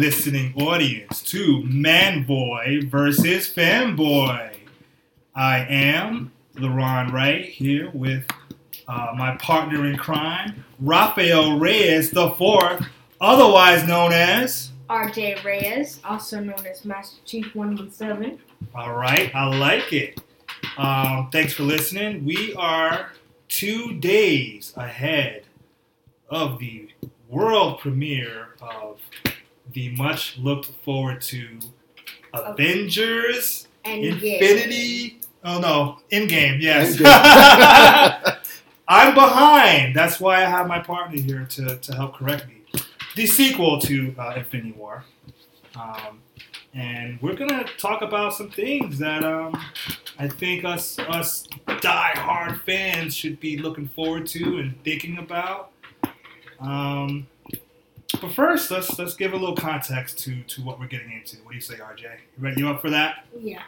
listening audience, to Manboy versus Fanboy. I am Lerron Wright here with uh, my partner in crime, Rafael Reyes the Fourth, otherwise known as. RJ Reyes, also known as Master Chief 117. All right, I like it. Um, thanks for listening. We are two days ahead of the world premiere of the much looked forward to Avengers And Infinity. Oh no, Endgame. Yes. Endgame. I'm behind. That's why I have my partner here to, to help correct me. The sequel to uh, Infinity War. Um, and we're gonna talk about some things that um, I think us us die-hard fans should be looking forward to and thinking about. Um, but first, let's let's give a little context to to what we're getting into. What do you say, RJ? You ready? You up for that? Yeah.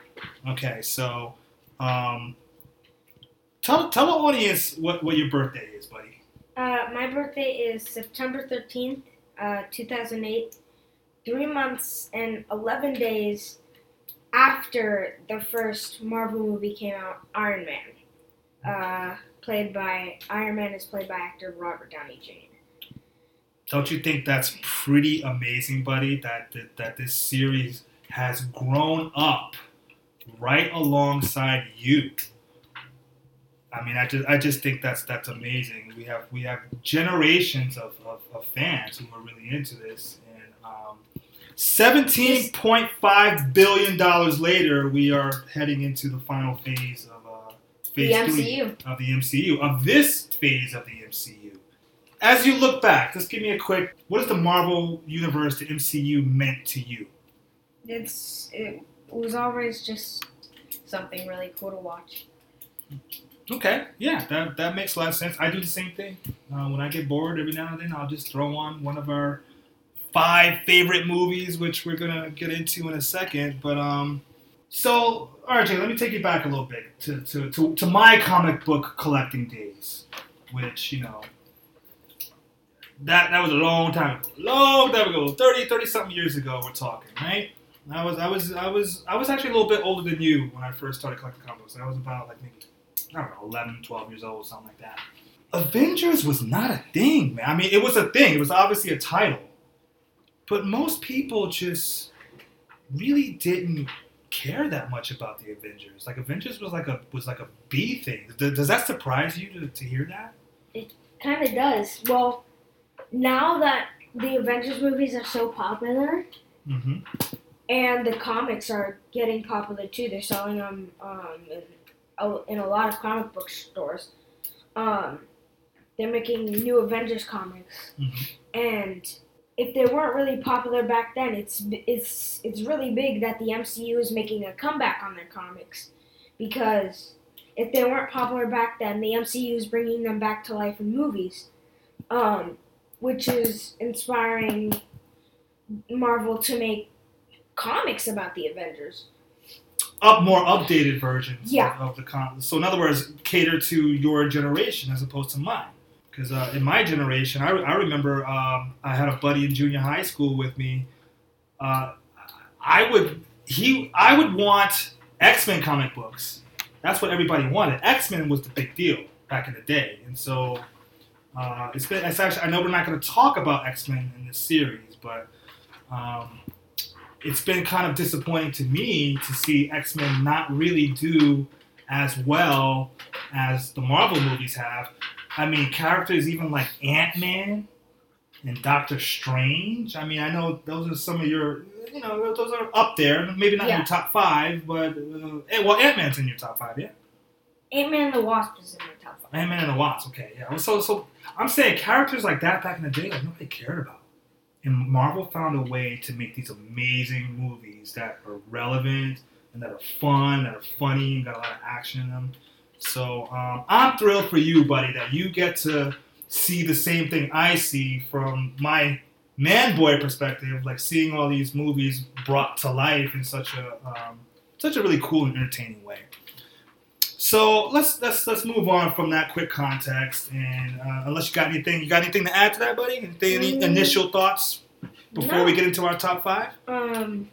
Okay, so um, tell tell the audience what, what your birthday is, buddy. Uh, my birthday is September 13th, uh, 2008. Three months and 11 days after the first Marvel movie came out, Iron Man. Uh, played by, Iron Man is played by actor Robert Downey Jr. Don't you think that's pretty amazing, buddy? That that, that this series has grown up right alongside you. I mean, I just I just think that's that's amazing. We have we have generations of, of, of fans who are really into this, and um, seventeen point five billion dollars later, we are heading into the final phase of uh, The phase three MCU. of the MCU of this phase of the MCU. As you look back, just give me a quick. What is the Marvel Universe, the MCU, meant to you? It's, it was always just something really cool to watch. Okay, yeah, that, that makes a lot of sense. I do the same thing. Uh, when I get bored, every now and then, I'll just throw on one of our five favorite movies, which we're gonna get into in a second. But um, so RJ, let me take you back a little bit to to, to, to my comic book collecting days, which you know. That, that was a long time ago. Long time ago. 30, 30 something years ago we're talking, right? I was I was I was I was actually a little bit older than you when I first started collecting comic books. I was about like maybe I don't know, 11, 12 years old, something like that. Avengers was not a thing, man. I mean, it was a thing. It was obviously a title. But most people just really didn't care that much about the Avengers. Like Avengers was like a was like a B thing. Does, that surprise you to, to hear that? It kind of does. Well, now that the Avengers movies are so popular, Mm-hmm. and the comics are getting popular too. They're selling them um, in, a, in a lot of comic book stores. Um, they're making new Avengers comics, Mhm. and if they weren't really popular back then, it's it's it's really big that the MCU is making a comeback on their comics, because if they weren't popular back then, the MCU is bringing them back to life in movies, um, which is inspiring Marvel to make comics about the Avengers. Up more updated versions Yeah. of, of the comics. So in other words, cater to your generation as opposed to mine. Because uh, in my generation, I, I remember um, I had a buddy in junior high school with me. Uh, I would he I would want X Men comic books. That's what everybody wanted. X Men was the big deal back in the day, and so uh, it's been. It's actually I know we're not going to talk about X Men in this series, but um, it's been kind of disappointing to me to see X Men not really do as well as the Marvel movies have. I mean, characters even like Ant Man and Doctor Strange. I mean, I know those are some of your, you know, those are up there. Maybe not in Yeah. your top five, but uh, eh, well, Ant Man's in your top five, yeah. Ant Man and the Wasp is in my top five. Ant Man and the Wasp. Okay, yeah. So, so I'm saying characters like that back in the day, like nobody cared about. And Marvel found a way to make these amazing movies that are relevant and that are fun, that are funny, and got a lot of action in them. So um, I'm thrilled for you, buddy, that you get to see the same thing I see from my man boy perspective, like seeing all these movies brought to life in such a um, such a really cool and entertaining way. So let's let's let's move on from that quick context. And uh, unless you got anything, you got anything to add to that, buddy? Anything, any Mm. initial thoughts before No. we get into our top five? Um,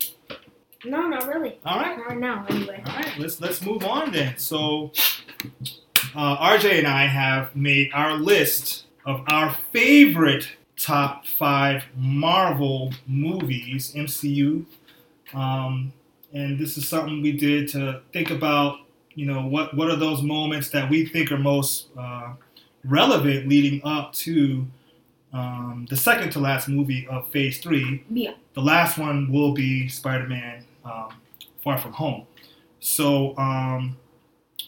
no, not really. All right. Not right now, anyway. All right, let's let's move on then. So, uh, RJ and I have made our list of our favorite top five Marvel movies, MCU, um, and this is something we did to think about. You know, what what are those moments that we think are most uh, relevant leading up to um, the second to last movie of Phase Three, Yeah. the last one will be Spider-Man: um, Far From Home. So um,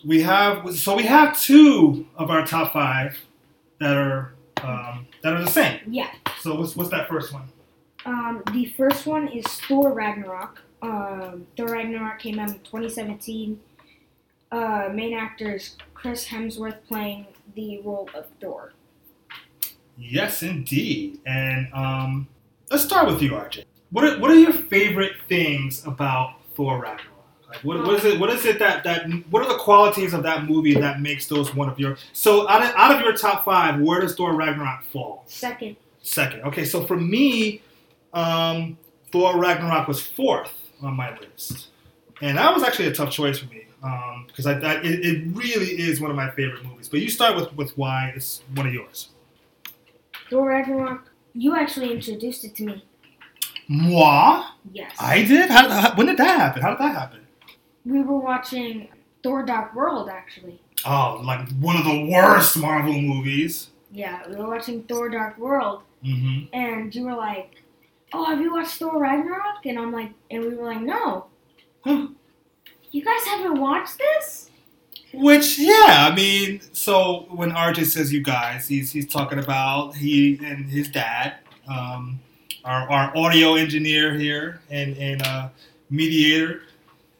we have so we have two of our top five that are um, that are the same. Yeah. So what's what's that first one? Um, the first one is Thor Ragnarok. Um, Thor Ragnarok came out in 2017. Uh, main actor is Chris Hemsworth playing the role of Thor. Yes, indeed. And um, let's start with you, RJ. What are, what are your favorite things about Thor Ragnarok? Like what, what is it? What is it that that what are the qualities of that movie that makes those one of your so out of, out of your top five? Where does Thor Ragnarok fall? Second. Second. Okay, so for me, um, Thor Ragnarok was fourth on my list, and that was actually a tough choice for me because I, I it, it really is one of my favorite movies. But you start with with why it's one of yours. Thor Ragnarok. You actually introduced it to me. Moi? Yes. I did. How, how, when did that happen? How did that happen? we were watching Thor Dark World actually. Oh, like one of the worst Marvel movies. Yeah, we were watching Thor Dark World, mm-hmm. and you were like, "Oh, have you watched Thor Ragnarok?" And I'm like, and we were like, "No." Huh. You guys haven't watched this? Which, yeah, I mean, so when RJ says you guys, he's he's talking about he and his dad, um, our, our audio engineer here and and uh, mediator.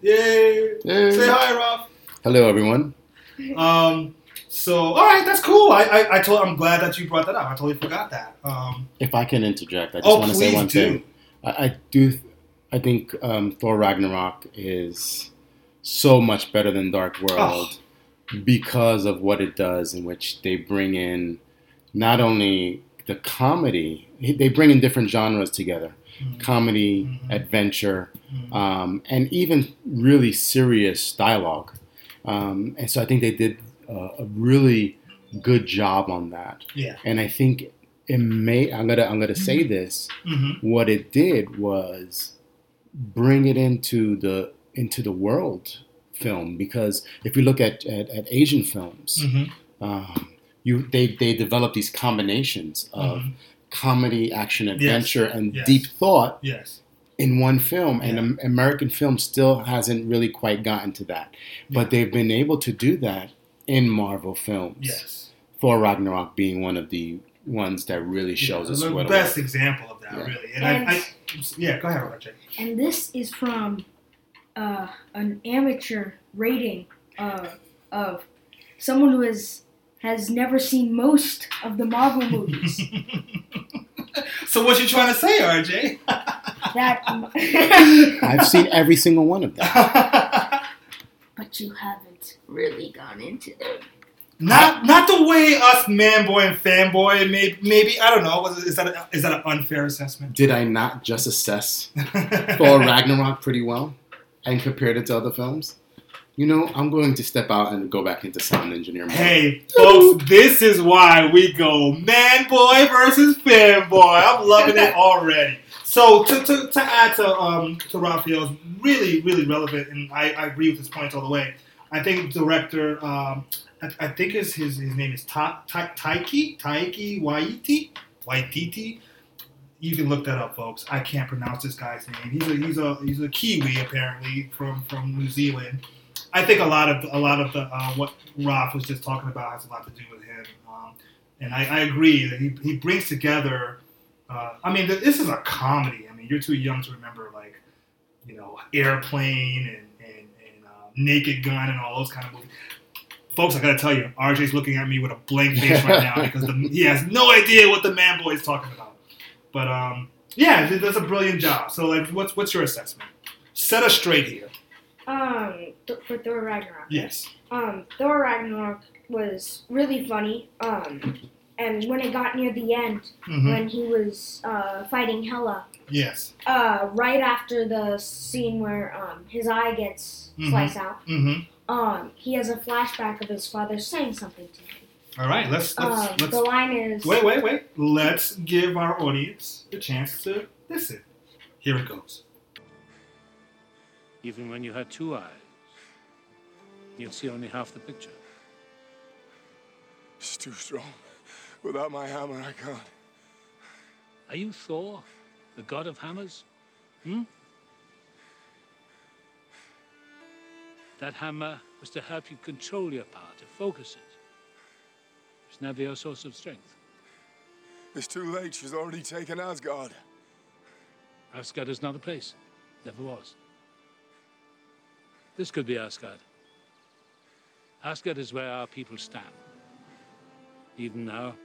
Yay! Hey. Say hi, Rob. Hello, everyone. Um, so all right, that's cool. I, I I told I'm glad that you brought that up. I totally forgot that. Um, If I can interject, I just oh, want to say please one do. thing. I, I do. I think um, Thor Ragnarok is so much better than Dark World because of what it does, in which they bring in not only the comedy, they bring in different genres together: Mhm. comedy, Mhm. adventure, Mhm. um, and even really serious dialogue. Um, and so I think they did uh, a really good job on that. Yeah. And I think it may. I'm gonna. I'm gonna say this. hmm What it did was bring it into the into the world film because if you look at at, at Asian films, hmm um, you they they develop these combinations of Mhm. comedy, action, adventure, and Yes. deep thought Yes. in one film, and Yeah. Am- American film still hasn't really quite gotten to that. But they've been able to do that in Marvel films. Yes. Thor Ragnarok being one of the ones that really shows yeah, us the what best was. example of that, Yeah. really. And, And- I, I, yeah, go ahead, RJ. And this is from uh, an amateur rating uh, of someone who has has never seen most of the Marvel movies. so what you trying to say, RJ? that, I've seen every single one of them. but you haven't really gone into them. not not the way us manboy and fanboy maybe maybe I don't know. Was it- Is that a, is that an unfair assessment? Did I not just assess Thor Ragnarok pretty well and compared it to other films? You know, I'm going to step out and go back into sound engineer mode. Hey, folks, this is why we go man boy versus fanboy. I'm loving it already. So to, to, to add to um to Rafael's really really relevant, and I, I agree with his points all the way. I think director um I, I think his his, name is Ta, Ta, Taiki Taiki Waiti Waititi. You can look that up, folks. I can't pronounce this guy's name. He's a he's a he's a Kiwi apparently from from New Zealand. I think a lot of a lot of the uh, what Roth was just talking about has a lot to do with him, um, and I, I agree that he, he brings together. Uh, I mean, th- this is a comedy. I mean, you're too young to remember like, you know, Airplane and and, and uh, Naked Gun and all those kind of movies. Folks, I gotta tell you, RJ's looking at me with a blank face right now because the, he has no idea what the man boy is talking about. But um, yeah, does a brilliant job. So, like, what's what's your assessment? Set us straight here. Um, th- for Thor Ragnarok. Yes. Um, Thor Ragnarok was really funny. Um, and when it got near the end, hmm when he was uh, fighting Hela, Yes. uh, right after the scene where um, his eye gets Mhm. sliced out, hmm um, he has a flashback of his father saying something to him. All right. Let's let's Um, let's the line is wait wait wait. Let's give our audience a chance to listen. Here it goes. Even when you had two eyes, you'd see only half the picture. It's too strong. Without my hammer, I can't. Are you Thor, the god of hammers? Hmm? That hammer was to help you control your power, to focus it. It's never your source of strength. It's too late. She's already taken Asgard. Asgard is not a place. Never was. This could be Asgard. Asgard is where our people stand. Even now,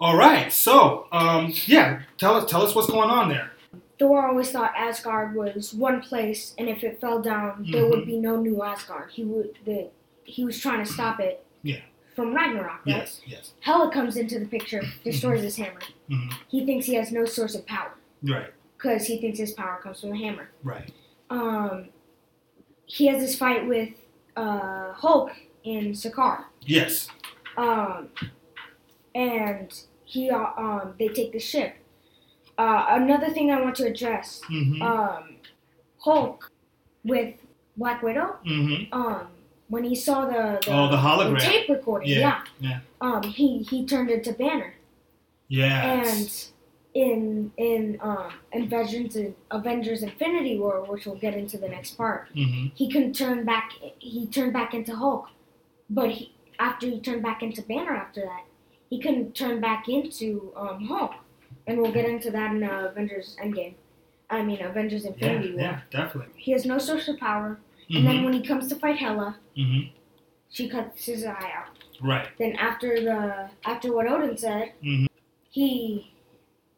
All right. So um yeah, tell us tell us what's going on there. Thor always thought Asgard was one place, and if it fell down, there would Mhm. be no new Asgard. He would the he was trying to stop it. Yeah. From Ragnarok, right? Yes. Yes. Hela comes into the picture, destroys his hammer. hmm He thinks he has no source of power Right. because he thinks his power comes from the hammer. Right. Um, he has this fight with uh, Hulk in Sakaar. Yes. Um, and he uh, um they take the ship. Uh, another thing I want to address. hmm Um, Hulk with Black Widow. hmm Um, when he saw the the, Oh, the hologram. tape recording, Yeah, yeah, yeah. Um, he he turned into Banner, Yeah. and in in um Avengers Avengers Infinity War, which we'll get into the next part, hmm he couldn't turn back. He turned back into Hulk, but he after he turned back into Banner after that, he couldn't turn back into um, Hulk, and we'll get into that in uh, Avengers Endgame. I mean Avengers Yeah. Infinity War. Yeah. Definitely. He has no social of power, and then hmm when he comes to fight Hela, hmm she cuts his eye out. Right. Then after the after what Odin said, Mhm. he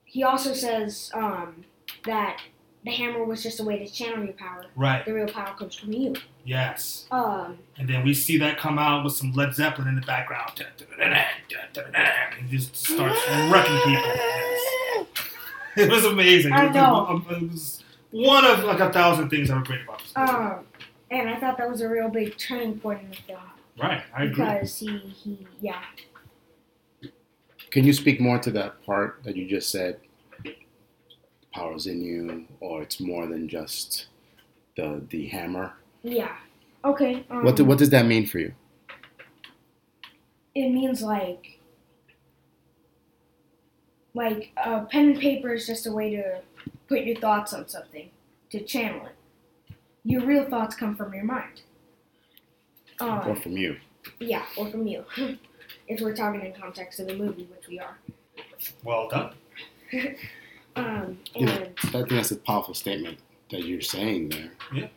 he also says um, that the hammer was just a way to channel your power. Right. The real power comes from you. Yes. Um, And then we see that come out with some Led Zeppelin in the background. And he just starts wrecking people. Yes. It was amazing. I It was- know. It was one of like a thousand things were great about this movie. um, and I thought that was a real big turning point in the film right. I agree. because he he yeah Can you speak more to that part that you just said? The Powers in you, or it's more than just the the hammer. yeah okay. Um, What do, what does that mean for you? it means like like uh, pen and paper is just a way to put your thoughts on something to channel it your real thoughts come from your mind or um, from you? yeah or from you if we're talking in context of the movie which we are Well done. um, Yeah. and I think that's a powerful statement that you're saying there. Yeah.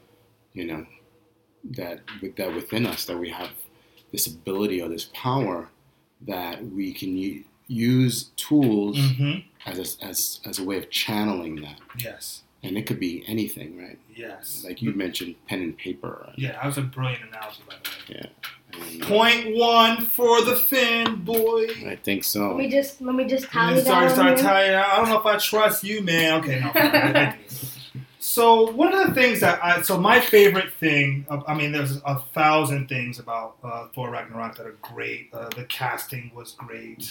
You know, that with that within us that we have this ability or this power that we can u- use tools Mm-hmm. as, a, as as a way of channeling that, Yes. And it could be anything, right? Yes. Like you mentioned, pen and paper. Yeah, that was a brilliant analogy, by the way. And Point one for the Finn boy. I think so. let me just let me just tally And that sorry, on sorry, here. tell you, I don't know if I trust you, man. Okay, no. fine, I do. so one of the things that I, so my favorite thing, I mean, there's a thousand things about uh, Thor Ragnarok that are great. Uh, the casting was great.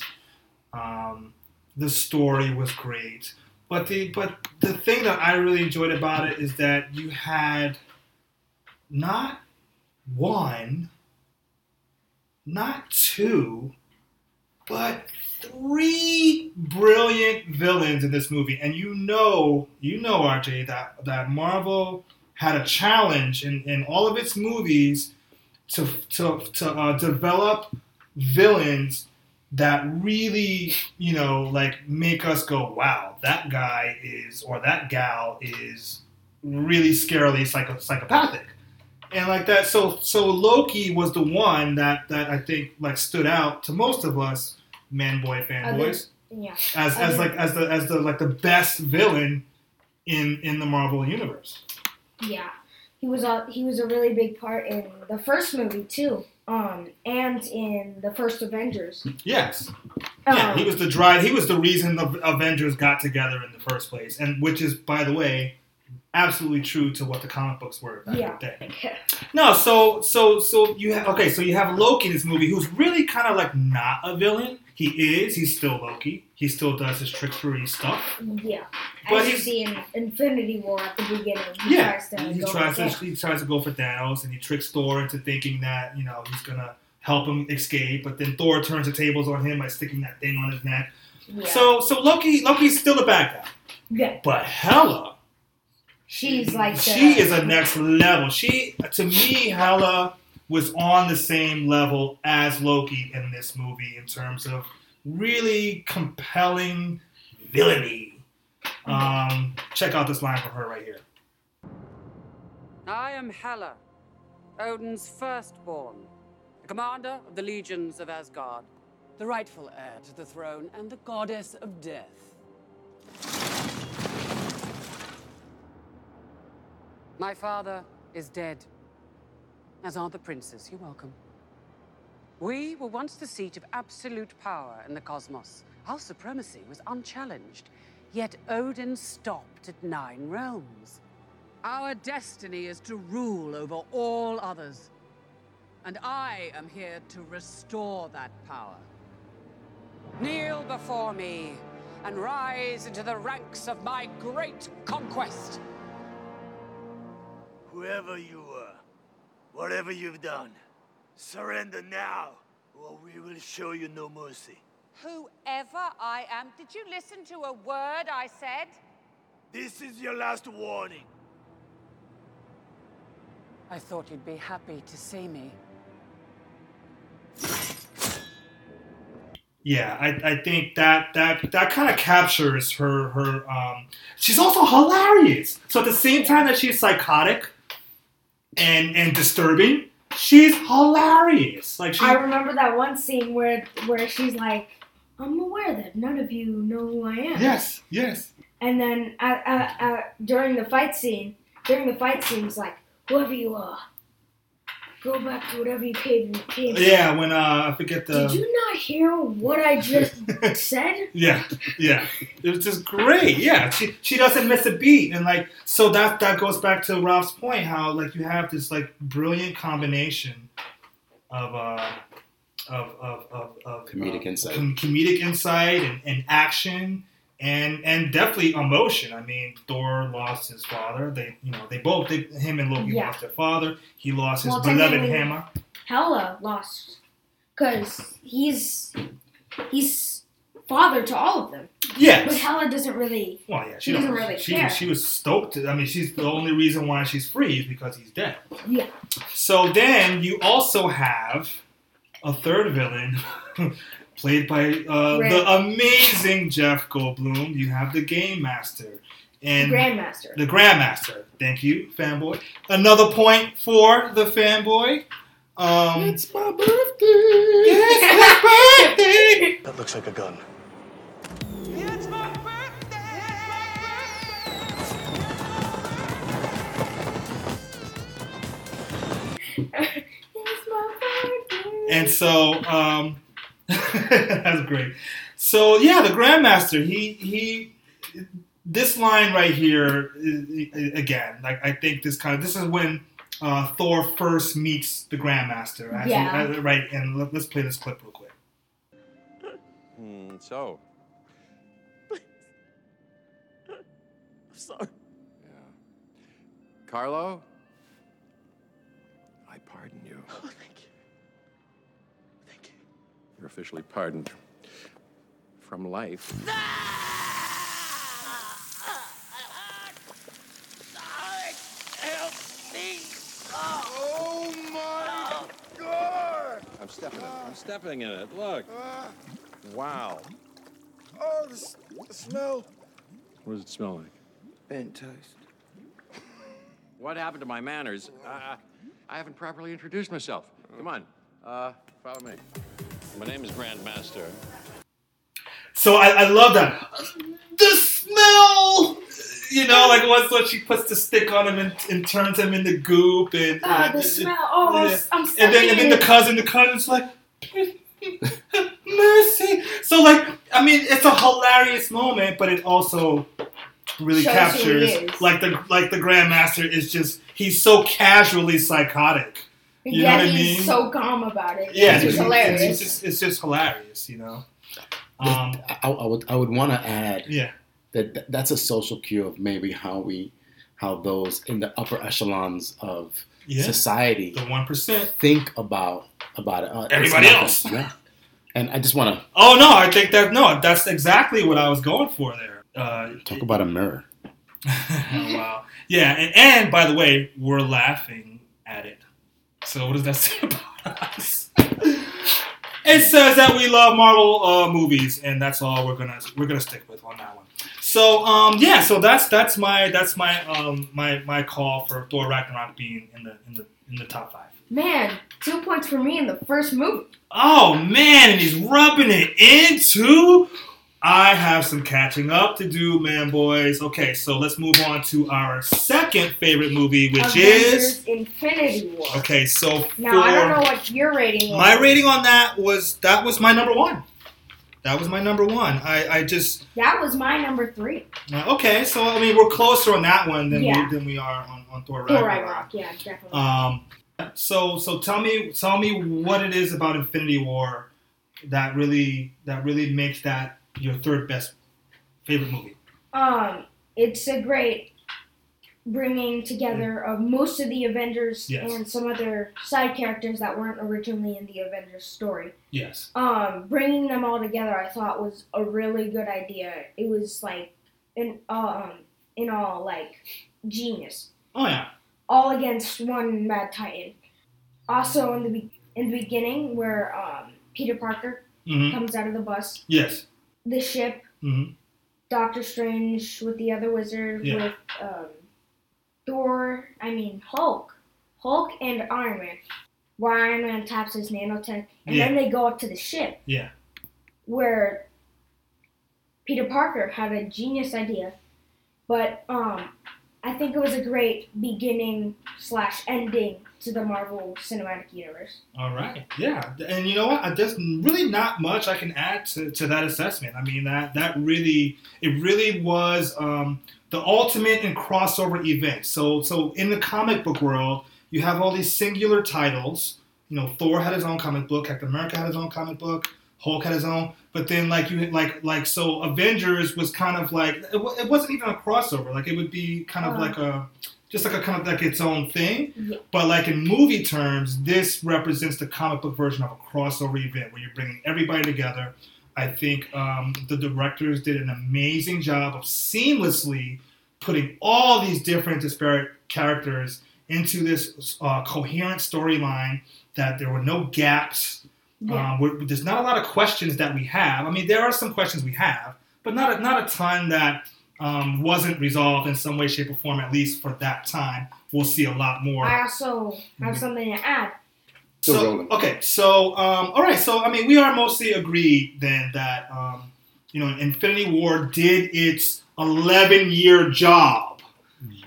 Um, the story was great. But the but the thing that I really enjoyed about it is that you had not one, not two, but three brilliant villains in this movie. And you know, you know, RJ, that that Marvel had a challenge in, in all of its movies to to to uh, develop villains that really, you know, like make us go, wow, that guy is or that gal is really scarily psycho- psychopathic. And like that, so so Loki was the one that that I think like stood out to most of us man boy fanboys yeah as as like as the as the like the best villain in in the Marvel universe. yeah he he was a he was a really big part in the first movie too. Um, and in the first Avengers. Yes. Yeah, Um, he was the drive. He was the reason the Avengers got together in the first place, and which is, by the way, absolutely true to what the comic books were back Yeah. in the day. No, so so so you have okay, so you have Loki in this movie, who's really kind of like not a villain. He is. He's still Loki. He still does his trickery stuff. Yeah, But as you see in Infinity War at the beginning, he Yeah, tries to he go tries to he tries to go for Thanos, and he tricks Thor into thinking that you know he's gonna help him escape. But then Thor turns the tables on him by sticking that thing on his neck. Yeah. So so Loki Loki's still the bad guy, yeah, but Hela. she's like the, she is a next level. She to me, Hela was on the same level as Loki in this movie in terms of really compelling villainy. Um, check out this line from her right here. I am Hela, Odin's firstborn, the commander of the legions of Asgard, the rightful heir to the throne, and the goddess of death. My father is dead, as are the princes. You're welcome. We were once the seat of absolute power in the cosmos. Our supremacy was unchallenged, yet Odin stopped at nine realms. Our destiny is to rule over all others. And I am here to restore that power. Kneel before me and rise into the ranks of my great conquest. Whoever you whatever you've done, surrender now, or we will show you no mercy. Whoever I am, did you listen to a word I said? This is your last warning. I thought you'd be happy to see me. Yeah, I, I think that that that kind of captures her her. Um, she's also hilarious. So at the same time that she's psychotic and and disturbing, she's hilarious. Like she, I remember that one scene where where she's like, "I'm aware that none of you know who I am." yes, yes. And then at, at, at, during the fight scene, during the fight scene, it's like, "Whoever you are, go back to whatever you came came." from." Yeah, when uh, I forget the. Did you not hear what I just said? Yeah, yeah. It was just great. Yeah, she she doesn't miss a beat, and like so that that goes back to Ralph's point, how like you have this like brilliant combination of uh of of of, of Comedic uh, insight. com- comedic insight, and, and action. And and definitely emotion. I mean, Thor lost his father. They, you know, they both. They, him and Loki Yeah. lost their father. He lost his Well, beloved hammer. Hela lost because he's he's father to all of them. But Yes. Hela doesn't really. Well, yeah. She, She doesn't really she, care. She was stoked. I mean, she's the only reason why she's free is because he's dead. Yeah. So then you also have a third villain played by uh, Right. the amazing Jeff Goldblum. You have the Game Master and the Grandmaster. the Grandmaster. Thank you, fanboy. Another point for the fanboy. Um, It's my birthday. it's my birthday. That looks like a gun. It's my birthday. And so, um, that's great. So yeah, the Grandmaster, he he, this line right here, i- i- again, like I think this kind of this is when uh, Thor first meets the Grandmaster. as he- Yeah. uh, right, and let, let's play this clip real quick. Hmm, so, Sorry. yeah. Carlo? You're officially pardoned from life. Help me! Oh my God! I'm stepping in it. I'm stepping in it. Look. Wow. Oh, the, s- the smell. What does it smell like? Bent toast. What happened to my manners? Uh, I haven't properly introduced myself. Come on. Uh, follow me. My name is Grandmaster. So I, I love that. The smell. You know, like once when she puts the stick on him and, and turns him into goop, and Oh, uh, the it- smell. Oh, I'm, yeah. I'm and then and then the cousin, the cousin's like, mercy. So like, I mean, it's a hilarious moment, but it also really Shows captures like the like the Grandmaster is just he's so casually psychotic. You know yeah, what I he's so calm about it. Yeah, it's it's, just hilarious. It's, just it's just hilarious, you know. Um, I, I would I would want to add yeah, that that- that's a social cue of maybe how we how those in the upper echelons of yeah. society The one percent. think about about it. Uh, Everybody else. yeah. And I just want to Oh no, I think that no, that's exactly what I was going for there. Uh, talk about a mirror. oh, wow. Yeah, and, and by the way, we're laughing at it. So what does that say about us? it says that we love Marvel uh, movies, and that's all we're gonna we're gonna stick with on that one. So um, yeah, so that's that's my that's my um, my my call for Thor Ragnarok being in the in the in the top five. Man, two points for me in the first movie. Oh man, and he's rubbing it into. I have some catching up to do, man, boys. Okay, so let's move on to our second favorite movie, which is Avengers Infinity War. okay. So Now I don't know what your rating was. my rating on that was that was my number one. That was my number one. I, I just That was my number three. okay. So I mean, we're closer on that one than Yeah. we than we are on, on Thor Thor Ragnarok. Ragnarok, yeah, definitely. Um, so so tell me tell me what it is about Infinity War that really that really makes that your third best favorite movie. Um, it's a great bringing together of most of the Avengers Yes. and some other side characters that weren't originally in the Avengers story. Yes. Um, bringing them all together, I thought was a really good idea. It was like, in um, in all like genius. Oh yeah. all against one Mad Titan. Also, in the be- in the beginning, where um, Peter Parker hmm comes out of the bus, Yes. The ship, hmm Doctor Strange with the other wizard, Yeah. with um, Thor, I mean Hulk, Hulk and Iron Man. Where Iron Man taps his nanotech, and Yeah. then they go up to the ship. Yeah. Where Peter Parker had a genius idea, but um, I think it was a great beginning slash ending to the Marvel Cinematic Universe. All right. Yeah. And you know what? There's really not much I can add to, to that assessment. I mean that that really it really was um, the ultimate in crossover event. So so in the comic book world, you have all these singular titles. You know, Thor had his own comic book. Captain America had his own comic book. Hulk had his own. But then like you like like so Avengers was kind of like it, wa- it wasn't even a crossover. Like it would be kind of Uh. like a just like a kind of like its own thing. Yeah. But like in movie terms, this represents the comic book version of a crossover event where you're bringing everybody together. I think um, the directors did an amazing job of seamlessly putting all these different disparate characters into this uh, coherent storyline. That there were no gaps. Yeah. Um, there's not a lot of questions that we have. I mean, there are some questions we have, but not a, not a ton that um, wasn't resolved in some way, shape, or form. At least for that time, we'll see a lot more. I also have Mhm. something to add. So. Okay, so um, all right, so I mean, we are mostly agreed then that um, you know, Infinity War did its 11 year job,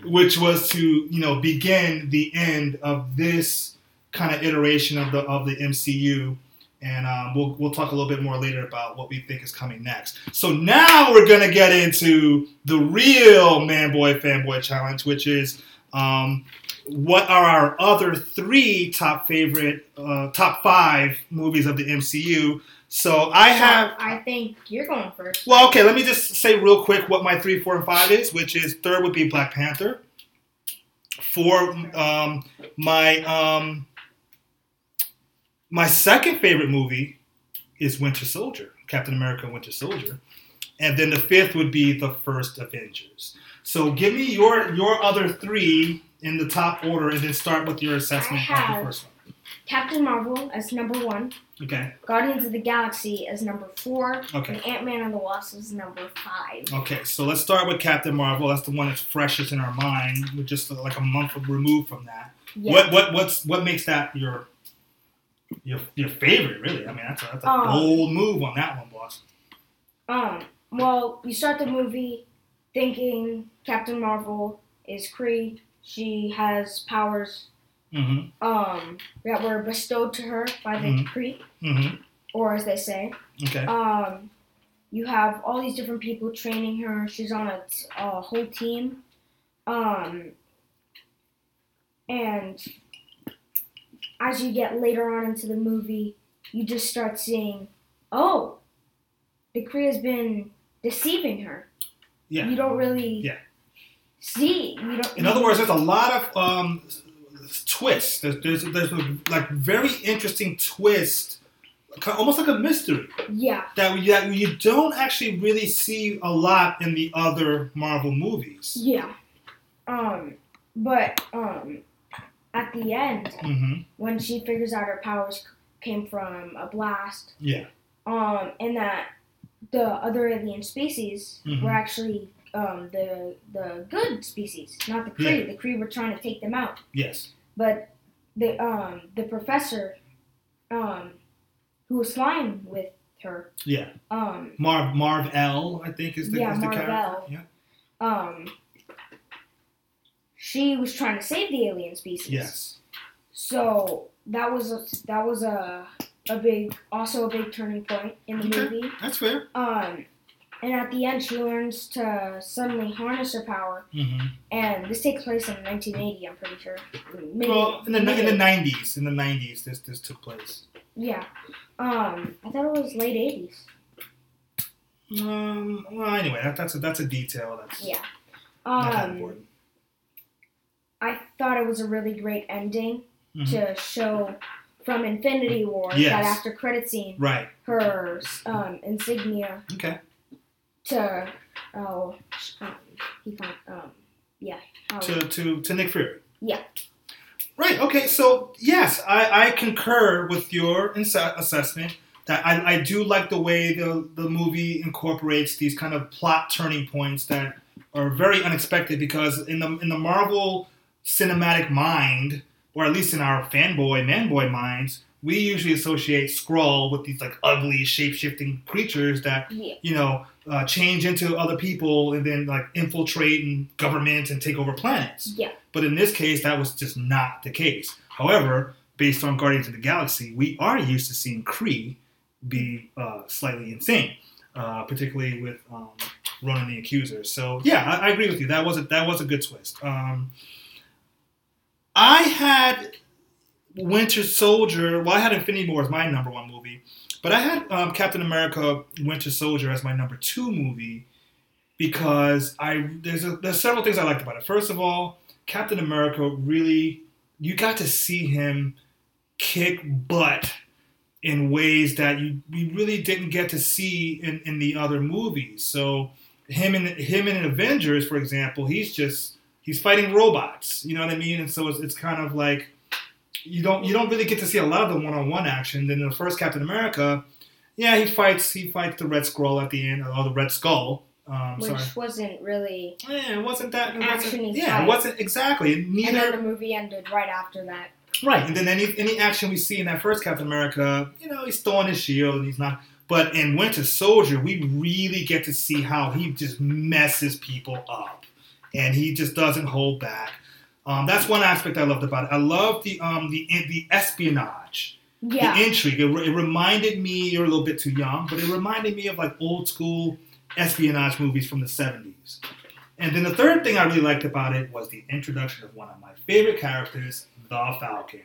which was to you know begin the end of this kind of iteration of the of the MCU. And um, we'll, we'll talk a little bit more later about what we think is coming next. So now we're gonna get into the real man boy fanboy challenge, which is um, what are our other three top favorite, uh, top five movies of the MCU? So I have. I think you're going first. Well, okay, let me just say real quick what my three, four, and five is, which is third would be Black Panther. Four, um, my um, my second favorite movie is Winter Soldier, Captain America: Winter Soldier, and then the fifth would be the first Avengers. So give me your your other three in the top order, and then start with your assessment of the first one. Captain Marvel as number one, Okay. Guardians of the Galaxy as number four, Okay. and Ant Man and the Wasp as number five. Okay, so let's start with Captain Marvel. That's the one that's freshest in our mind. We're just like a month removed from that. Yeah. What what what's what makes that your your your favorite? Really, I mean that's a, that's a Um, bold move on that one, boss. Um. Well, you start the movie. thinking Captain Marvel is Kree. She has powers Mm-hmm. um, that were bestowed to her by the Mhm. Kree, Mm-hmm. or as they say. Okay. Um, you have all these different people training her. She's on a, a whole team. Um, and as you get later on into the movie, you just start seeing, oh, the Kree has been deceiving her. Yeah. You don't really Yeah. see. You don't. In other words, there's a lot of um, twists. There's, there's there's a like very interesting twist, almost like a mystery yeah, that we, that you don't actually really see a lot in the other Marvel movies. yeah. Um, but um, at the end, Mm-hmm. when she figures out her powers came from a blast, Yeah. um, and that the other alien species Mhm. were actually um, the the good species, not the Kree. Yeah. The Kree were trying to take them out, Yes. but the um, the professor, um, who was flying with her, Yeah. um, Marv Marv L. I think is the, Yeah, is the Marv character. L. Yeah. um, she was trying to save the alien species. Yes. So that was a, that was a a big also a big turning point in the Okay. movie. That's fair. Um, and at the end, she learns to suddenly harness her power, Mm-hmm. and this takes place in 1980. I'm pretty sure. Maybe, Well, in the in the '90s, in the '90s, this this took place. yeah. Um, I thought it was late 80s. Um. Well, anyway, that, that's a that's a detail. That's Yeah. not that Um, important. I thought it was a really great ending Mhm. to show from Infinity War Yes. that after credit scene, Right. her um, insignia Okay. to oh um, he found um yeah To to to Nick Fury. yeah Right. Okay. So yes, I, I concur with your insa- assessment that I, I do like the way the the movie incorporates these kind of plot turning points that are very unexpected because in the in the Marvel cinematic mind, or at least in our fanboy manboy minds, we usually associate Skrull with these like ugly shape shifting creatures that yeah you know uh, change into other people and then like infiltrate and government and take over planets. yeah But in this case, that was just not the case. However, based on Guardians of the Galaxy, we are used to seeing Kree be uh, slightly insane, uh, particularly with um, Ronan the Accuser. So yeah, I, I agree with you. That was a, that was a good twist. Um, I had Winter Soldier. Well, I had Infinity War as my number one movie, but I had um, Captain America: Winter Soldier as my number two movie because I there's a, there's several things I liked about it. First of all, Captain America really you got to see him kick butt in ways that you we really didn't get to see in, in the other movies. So him and him in Avengers, for example, he's just he's fighting robots. You know what I mean? And so it's, it's kind of like you don't you don't really get to see a lot of the one on one action. Then in the first Captain America, yeah, he fights he fights the Red Skull at the end, or the Red Skull. Um, which sorry. wasn't really Yeah, it wasn't that. It wasn't, yeah, fight. it wasn't exactly. and Neither then the movie ended right after that right. And then any any action we see in that first Captain America, you know, he's throwing his shield and he's not. But in Winter Soldier, we really get to see how he just messes people up, and he just doesn't hold back. Um, that's one aspect I loved about it. I love the um, the the espionage yeah the intrigue. It, it reminded me, you're a little bit too young, but it reminded me of like old school espionage movies from the 70s. And then the third thing I really liked about it was the introduction of one of my favorite characters, the Falcon.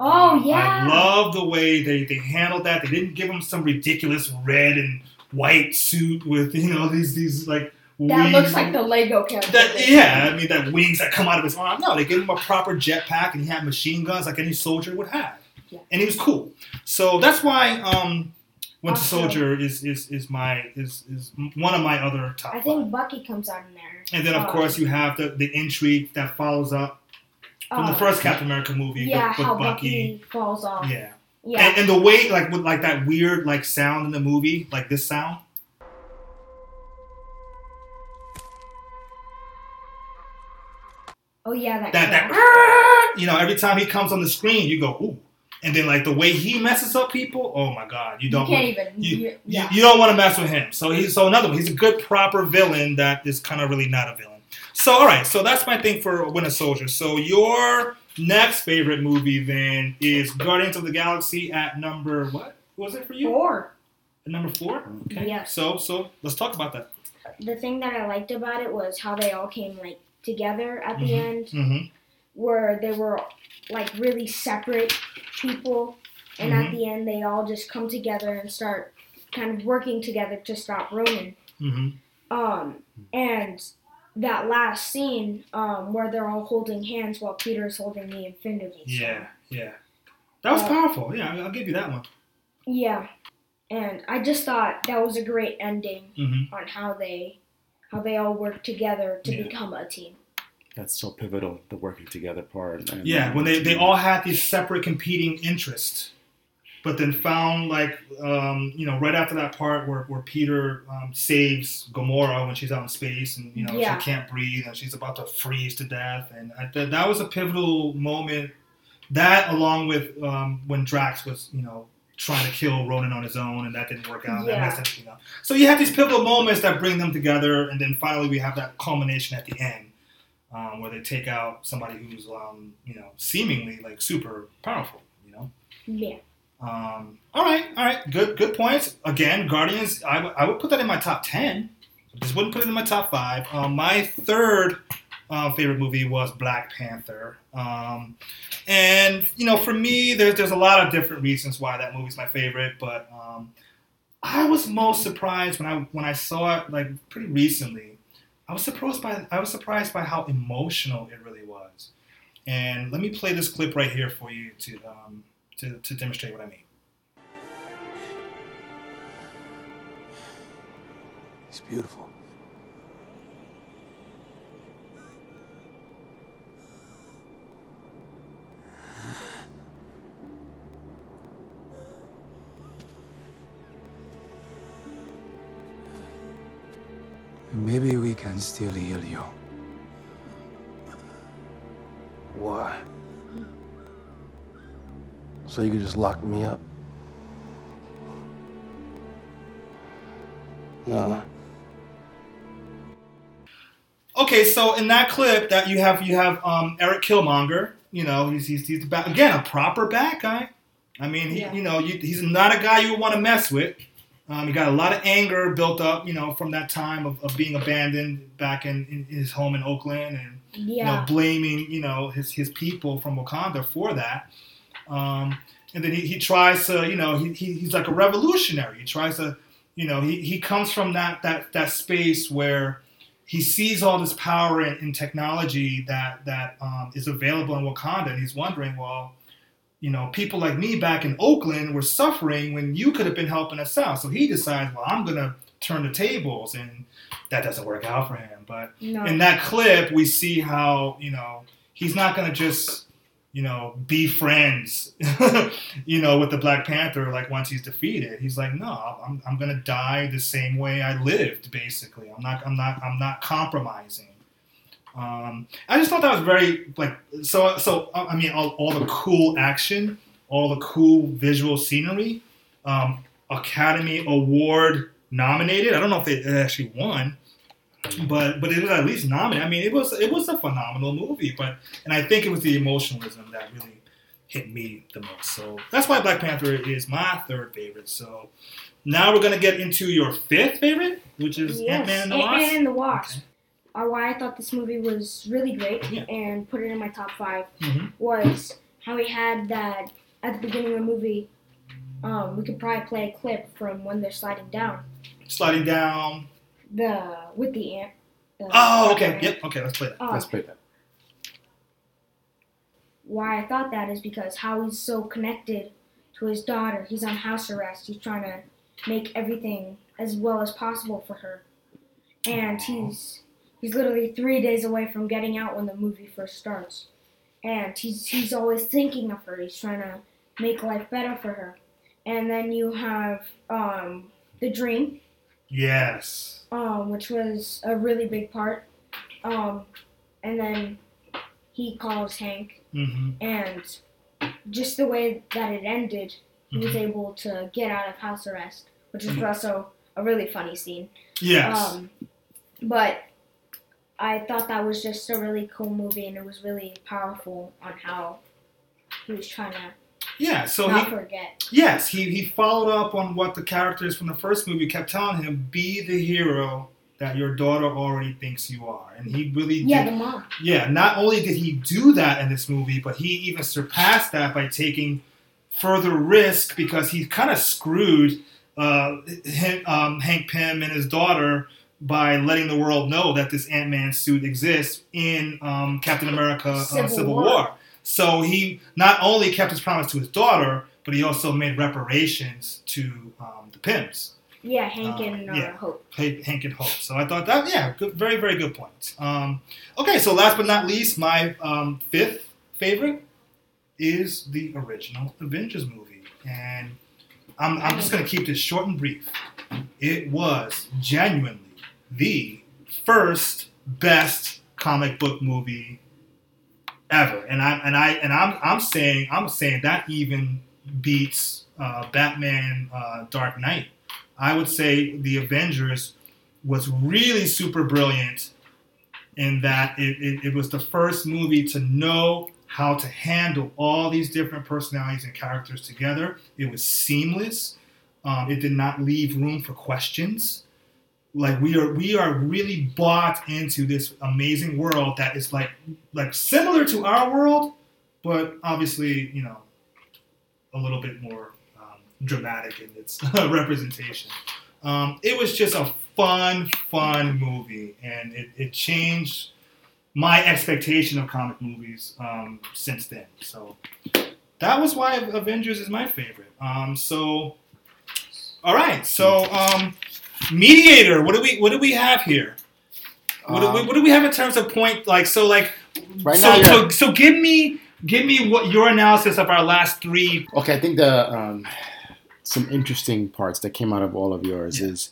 oh Um, yeah I love the way they, they handled that. They didn't give him some ridiculous red and white suit with, you know, these, these like. That wings. looks like the Lego character That, yeah, I mean that wings that come out of his arm. No, they gave him a proper jetpack, and he had machine guns like any soldier would have, Yeah. and he was cool. So that's why um, Winter Also- Soldier is, is is my is is one of my other top. I think. Bucky comes out in there And then of um, course you have the, the intrigue that follows up from the uh, first Captain America movie yeah with, with how Bucky. Bucky falls off Yeah. yeah And, and the way like with like that weird like sound in the movie, like this sound. Oh yeah that, that that you know every time he comes on the screen you go ooh and then like the way he messes up people. Oh my god, you don't. you can't want- even. you, you- you, yeah. you don't want to mess with him. So he's so another one. He's a good proper villain that is kind of really not a villain. So all right, so that's my thing for Winter Soldier. So your next favorite movie then is Guardians of the Galaxy at number what was it for you? Four. At number four. Okay. Yeah. So so let's talk about that. The thing that I liked about it was how they all came like together at the Mhm. end, Mm-hmm. where they were like really separate people, and Mhm. at the end they all just come together and start kind of working together to stop Ronan. Mm-hmm. Um, and that last scene, um, where they're all holding hands while Peter's holding the Infinity Stone. Yeah. Yeah. That was Uh, powerful. Yeah, I'll give you that one. Yeah, and I just thought that was a great ending Mm-hmm. on how they how they all work together to Yeah. become a team. That's so pivotal, the working together part. and- Yeah, when they, they all had these separate competing interests, but then found like um, you know right after that part where, where Peter um, saves Gamora when she's out in space and you know Yeah. she can't breathe and she's about to freeze to death and I, th- that was a pivotal moment. That along with um, when Drax was you know trying to kill Ronan on his own and that didn't work out. That Yeah. everything up. So you have these pivotal moments that bring them together and then finally we have that culmination at the end um, where they take out somebody who's um, you know seemingly like super powerful. You know. Yeah. Um, all right, all right, good good points. Again, Guardians. I would- would put that in my top ten. Just wouldn't put it in my top five. Um, my third uh, favorite movie was Black Panther. Um, and you know, for me, there's there's a lot of different reasons why that movie's my favorite, but um, I was most surprised when I when I saw it like pretty recently. I was surprised by I was surprised by how emotional it really was. And let me play this clip right here for you to um, to, to demonstrate what I mean. It's beautiful. Maybe we can still heal you. Why? So you could just lock me up? Nah. Okay, so in that clip, that you have you have um, Eric Killmonger. You know, he's he's, he's the ba- again a proper bad guy. I mean, he, Yeah. you know, you, he's not a guy you would want to mess with. Um, he got a lot of anger built up, you know, from that time of, of being abandoned back in, in his home in Oakland, and you know, blaming you know his his people from Wakanda for that. Um, and then he, he tries to, you know, he, he, he's like a revolutionary. He tries to, you know, he, he comes from that that that space where he sees all this power and, and technology that that um, is available in Wakanda, and he's wondering, well, you know, people like me back in Oakland were suffering when you could have been helping us out. So he decides, well, I'm gonna turn the tables, and that doesn't work out for him. But No. in that clip, we see how you know he's not gonna just you know be friends, you know, with the Black Panther. Like once he's defeated, he's like, no, I'm, I'm gonna die the same way I lived. Basically, I'm not I'm not I'm not compromising. Um, I just thought that was very like so so. I mean, all, all the cool action, all the cool visual scenery, um, Academy Award nominated. I don't know if it actually won, but but it was at least nominated. I mean, it was it was a phenomenal movie. But and I think it was the emotionalism that really hit me the most. So that's why Black Panther is my third favorite. So now we're gonna get into your fifth favorite, which is Yes, Ant Man and the Ant-Man Wasp. and the Wasp. Uh, why I thought this movie was really great Yeah. and put it in my top 5 Mhm. was how he had that at the beginning of the movie. Um, we could probably play a clip from when they're sliding down Sliding down. the with the ant. the Oh, okay. ant. Yep. Okay, let's play that. Um, Let's play that. why I thought that is because how he's so connected to his daughter. He's on house arrest. He's trying to make everything as well as possible for her, and he's he's literally three days away from getting out when the movie first starts, and he's he's always thinking of her. He's trying to make life better for her, and then you have um, the dream, Yes. um, which was a really big part, um, and then he calls Hank hmm and just the way that it ended, he was Mhm. able to get out of house arrest, which is Mhm. also a really funny scene. Yes. Um, but I thought that was just a really cool movie, and it was really powerful on how he was trying to yeah. So not he forget. Yes, he, he followed up on what the characters from the first movie kept telling him: be the hero that your daughter already thinks you are. And he really Yeah, did. the mom. Yeah, not only did he do that in this movie, but he even surpassed that by taking further risk because he kind of screwed uh, him, um, Hank Pym and his daughter by letting the world know that this Ant Man suit exists in um, Captain America uh, Civil Civil, War. War. So he not only kept his promise to his daughter, but he also made reparations to um, the Pyms. Yeah, Hank Uh, and uh, yeah. Hope. Hank, and Hope. So I thought that, yeah, good, very, very good points. Um, okay, so last but not least, my um, fifth favorite is the original Avengers movie. And I'm, I'm just going to keep this short and brief. It was genuinely the first best comic book movie ever. And I and I and I'm I'm saying I'm saying that even beats uh, Batman uh, Dark Knight. I would say the Avengers was really super brilliant in that it, it, it was the first movie to know how to handle all these different personalities and characters together. It was seamless. Um, it did not leave room for questions. Like we are, we are really bought into this amazing world that is like, like similar to our world, but obviously, you know, a little bit more um, dramatic in its representation. Um, it was just a fun, fun movie, and it, it changed my expectation of comic movies um, since then. So that was why Avengers is my favorite. Um, so, all right. So, um, mediator. What do we what do we have here? What, do we, Um, what do we have in terms of point? Like so, like Right so, now, so so give me give me what your analysis of our last three. Okay, I think the um, some interesting parts that came out of all of yours is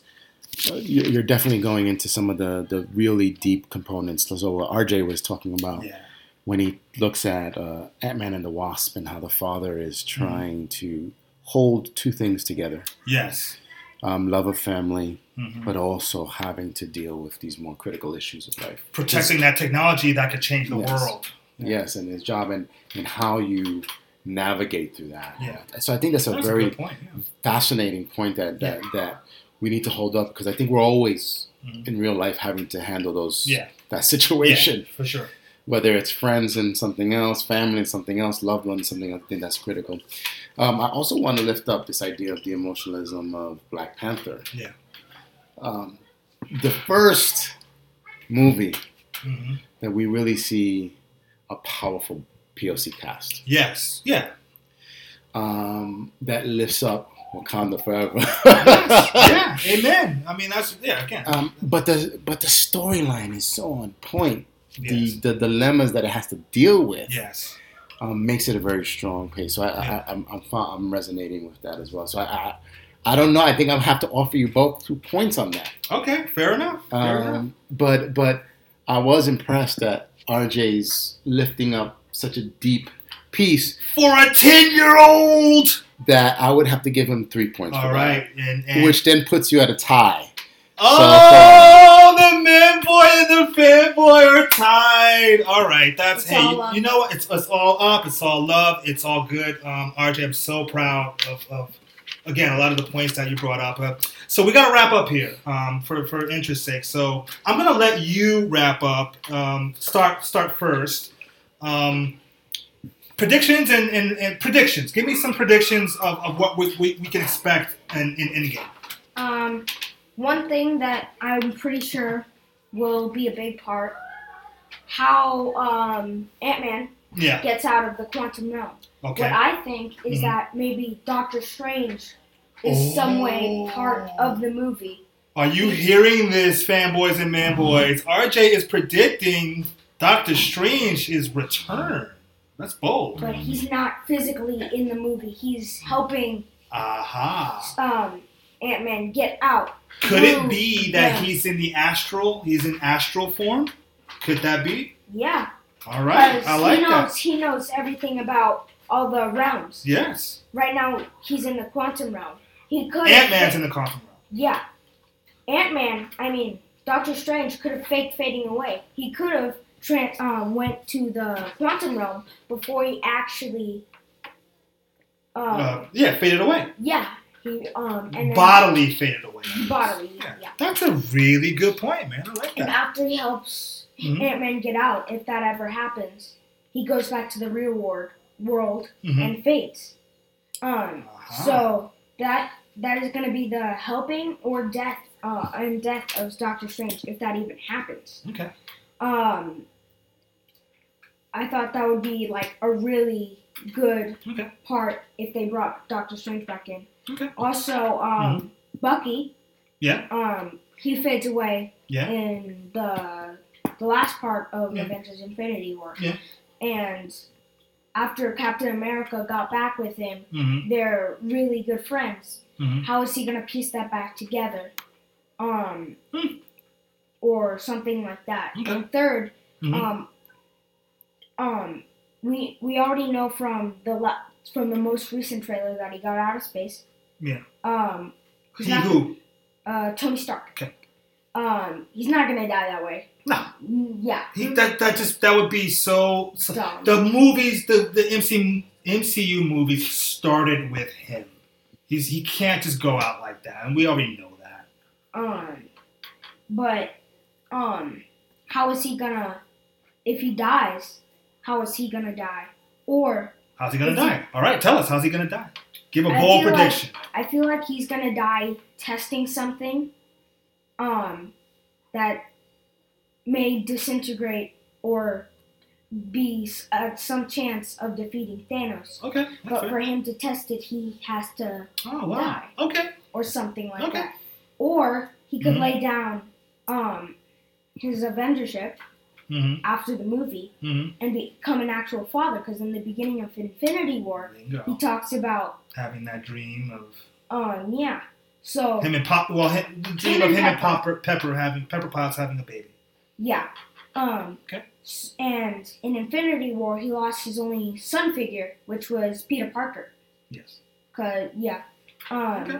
uh, you- you're definitely going into some of the the really deep components. So what RJ was talking about Yeah. when he looks at uh, Ant Man and the Wasp and how the father is trying to hold two things together: Yes. Um, love of family, Mhm. but also having to deal with these more critical issues of life. Protecting that technology that could change the Yes. world. Yes, and his job and, and how you navigate through that. Yeah. So I think that's a That's a very good point, yeah. fascinating point that, that, that we need to hold up because I think we're always Mhm. in real life having to handle those Yeah. that situation. Yeah, for sure. Whether it's friends and something else, family and something else, loved ones something else, I think that's critical. Um, I also want to lift up this idea of the emotionalism of Black Panther. Yeah. Um, the first movie Mhm. that we really see a powerful POC cast Yes. Yeah. um, that lifts up Wakanda forever. yeah. Amen. I mean, that's yeah. Again. Um, but the but the storyline is so on point. Yes. The the dilemmas that it has to deal with yes. um, makes it a very strong case. So I, Yeah. I, I'm I'm fi- I'm resonating with that as well. So I, I I don't know. I think I'll have to offer you both two points on that. Okay. Fair enough. Fair enough. Um, but but I was impressed that RJ's lifting up such a deep piece For a ten-year-old. that I would have to give him three points. All right. And, and which then puts you at a tie. Oh, the man boy and the fanboy are tied. All right, that's It's hey. You, you know what? It's, it's all up. It's all love. It's all good. Um, RJ, I'm so proud of, of again a lot of the points that you brought up. Uh, so we gotta wrap up here um, for for interest sake. So I'm gonna let you wrap up. Um, start start first. Um, predictions and, and, and predictions. Give me some predictions of, of what we, we, we can expect in, Endgame. Um, one thing that I'm pretty sure will be a big part how um, Ant Man Yeah. gets out of the quantum realm. Okay. What I think is Mhm. that maybe Doctor Strange is some way part of the movie. Are you hearing this, fanboys and manboys? RJ is predicting Doctor Strange's return. That's bold. But he's not physically in the movie. He's helping Aha. um, Ant Man get out. Could it be that them. he's in the astral? He's in astral form? Could that be? Yeah. All right. I like he knows that. he knows everything about all the realms. Yes. Right now, he's in the quantum realm. He could. Ant Man's in the quantum realm. Yeah. Ant Man, I mean, Doctor Strange could have faked fading away. He could have tran um, went to the quantum realm before he actually. Um, Uh, yeah, faded away. yeah. He um and Bodily faded away. bodily. Yeah. yeah. That's a really good point, man. I like And that. after he helps Mhm. Ant Man get out, if that ever happens, he goes back to the real world world Mhm. and fades. Um. Uh-huh. So that that is going to be the helping or death uh and death of Doctor Strange if that even happens. Okay. Um. I thought that would be like a really good Okay. part if they brought Doctor Strange back in. Okay. Also, um, Bucky, Yeah. um, he fades away Yeah. in the the last part of Yeah. Avengers Infinity War. Yeah. And after Captain America got back with him, Mhm. they're really good friends. Mhm. How is he gonna piece that back together? Um, Hmm. or something like that. Okay. And third, Mhm. um, um, we we already know from the la- from the most recent trailer that he got out of space. Yeah. Um, he's He not- who? Uh, Tony Stark. Okay. Um, he's not gonna die that way. No. Mm, Yeah. He, that that just that would be so. so the movies, the the MC, MCU movies started with him. He's he can't just go out like that, and we already know that. Um, but um, how is he gonna? If he dies, how is he gonna die? Or How's he gonna Is he- die? All right, tell us. How's he gonna die? Give a bold feel like- prediction. I feel like he's gonna die testing something, um, that may disintegrate or be s- uh, some chance of defeating Thanos. Okay. But fair. for him to test it, he has to oh wow. die Okay. or something like Okay. that. Or he could Mhm. lay down um, his Avengership Mm-hmm. after the movie Mm-hmm. and become an actual father. Because in the beginning of Infinity War, you he talks about Having that dream of um, yeah. So him and Pop. Well, him, the dream Him of and him and Pepper. Pepper, Pepper having Pepper Potts having a baby. Yeah. Um. Okay. And in Infinity War, he lost his only son figure, which was Peter Parker. Yes. Cause yeah. Um. Okay.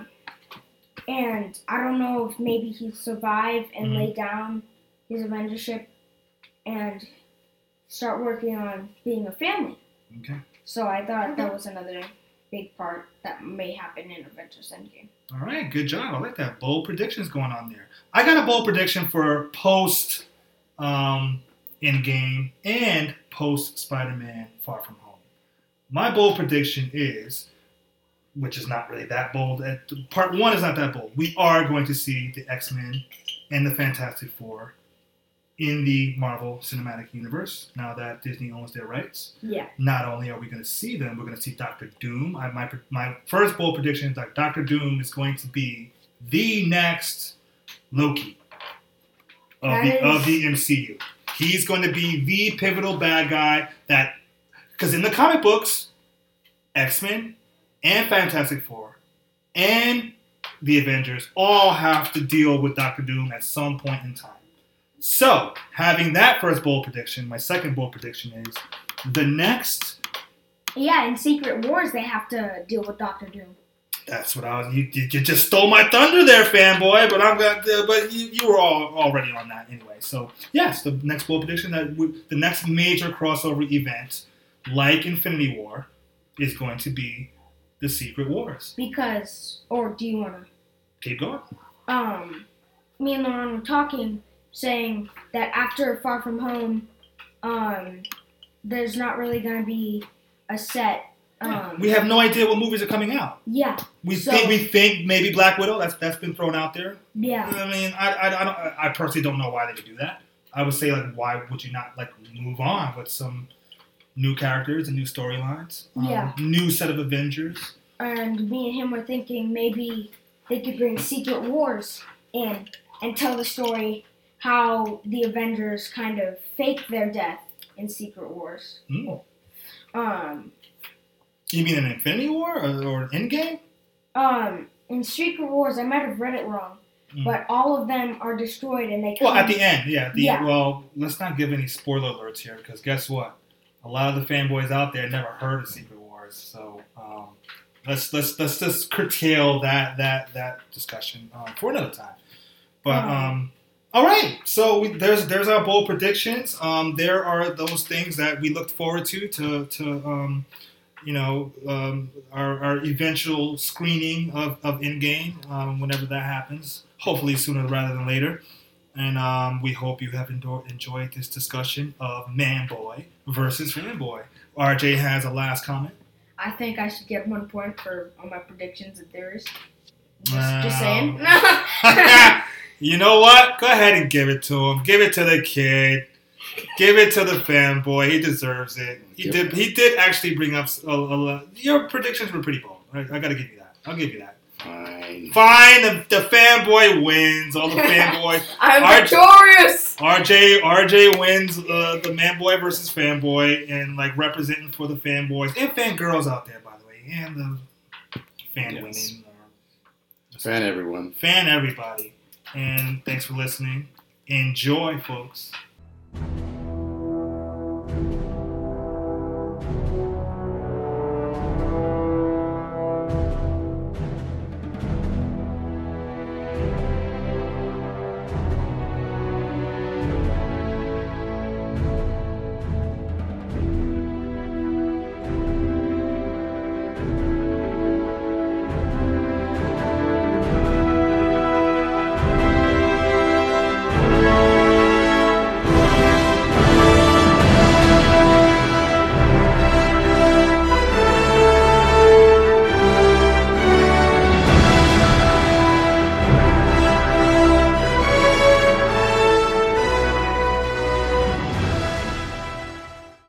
And I don't know if maybe he'd survive and Mhm. lay down his Avengership and start working on being a family. Okay. So I thought Okay. that was another big part that may happen in Avengers Endgame. All right, good job. I like that. Bold predictions going on there. I got a bold prediction for post um, Endgame and post Spider Man Far From Home. My bold prediction is, which is not really that bold. Part one is not that bold. We are going to see the X Men and the Fantastic Four in the Marvel Cinematic Universe now that Disney owns their rights Yeah. not only are we going to see them, we're going to see Doctor Doom. I, my my first bold prediction is that Doctor Doom is going to be the next Loki of That the is- of the MCU. He's going to be the pivotal bad guy that, because in the comic books, X Men and Fantastic Four and the Avengers all have to deal with Doctor Doom at some point in time. So, having that first bold prediction, my second bold prediction is the next. Yeah, in Secret Wars, they have to deal with Doctor Doom. That's what I was. You, you just stole my thunder there, fanboy. But I'm gonna. uh, But you, you were all already on that anyway. So yes, the next bold prediction that we, the next major crossover event, like Infinity War, is going to be the Secret Wars. Because, or do you want to? Keep going. um, me and Lerron were talking, saying that after Far From Home, um, there's not really gonna be a set. Um, we have no idea what movies are coming out. yeah, We So- think we think maybe Black Widow. That's that's been thrown out there. yeah, I mean, I, I, I don't. I personally don't know why they would do that. I would say like, why would you not like move on with some new characters and new storylines? Um, Yeah. New set of Avengers. and me and him were thinking maybe they could bring Secret Wars in and tell the story how the Avengers kind of fake their death in Secret Wars. Mm. Um, You mean an Infinity War or, or an Endgame? um, in Secret Wars, I might have read it wrong, Mm. but all of them are destroyed and they come. Well, at the end, yeah. The, Yeah. Well, let's not give any spoiler alerts here because guess what? A lot of the fanboys out there never heard of Secret Wars. So um, let's let's let's just curtail that that that discussion um, for another time. But um, all right, so we, there's there's our bold predictions. Um, there are those things that we looked forward to to to um, you know um, our, our eventual screening of of Endgame um, whenever that happens. Hopefully sooner rather than later. And um, we hope you have enjoyed this discussion of Man Boy versus Fanboy. RJ has a last comment. I think I should get one point for all my predictions and theories. Just, Wow. just saying. you know what? Go ahead and give it to him. Give it to the kid. Give it to the fanboy. He deserves it. He Yep. did. He did actually bring up a, a, lot- Your predictions were pretty bold. Right? I gotta give you that. I'll give you that. Fine. Fine. The, the fanboy wins. All the fanboy. I'm RJ victorious. RJ RJ wins uh, the man boy versus fanboy and like representing for the fanboys and fangirls out there by the way and the fan Yes. women or Fan everyone. fan everybody and thanks for listening. Enjoy folks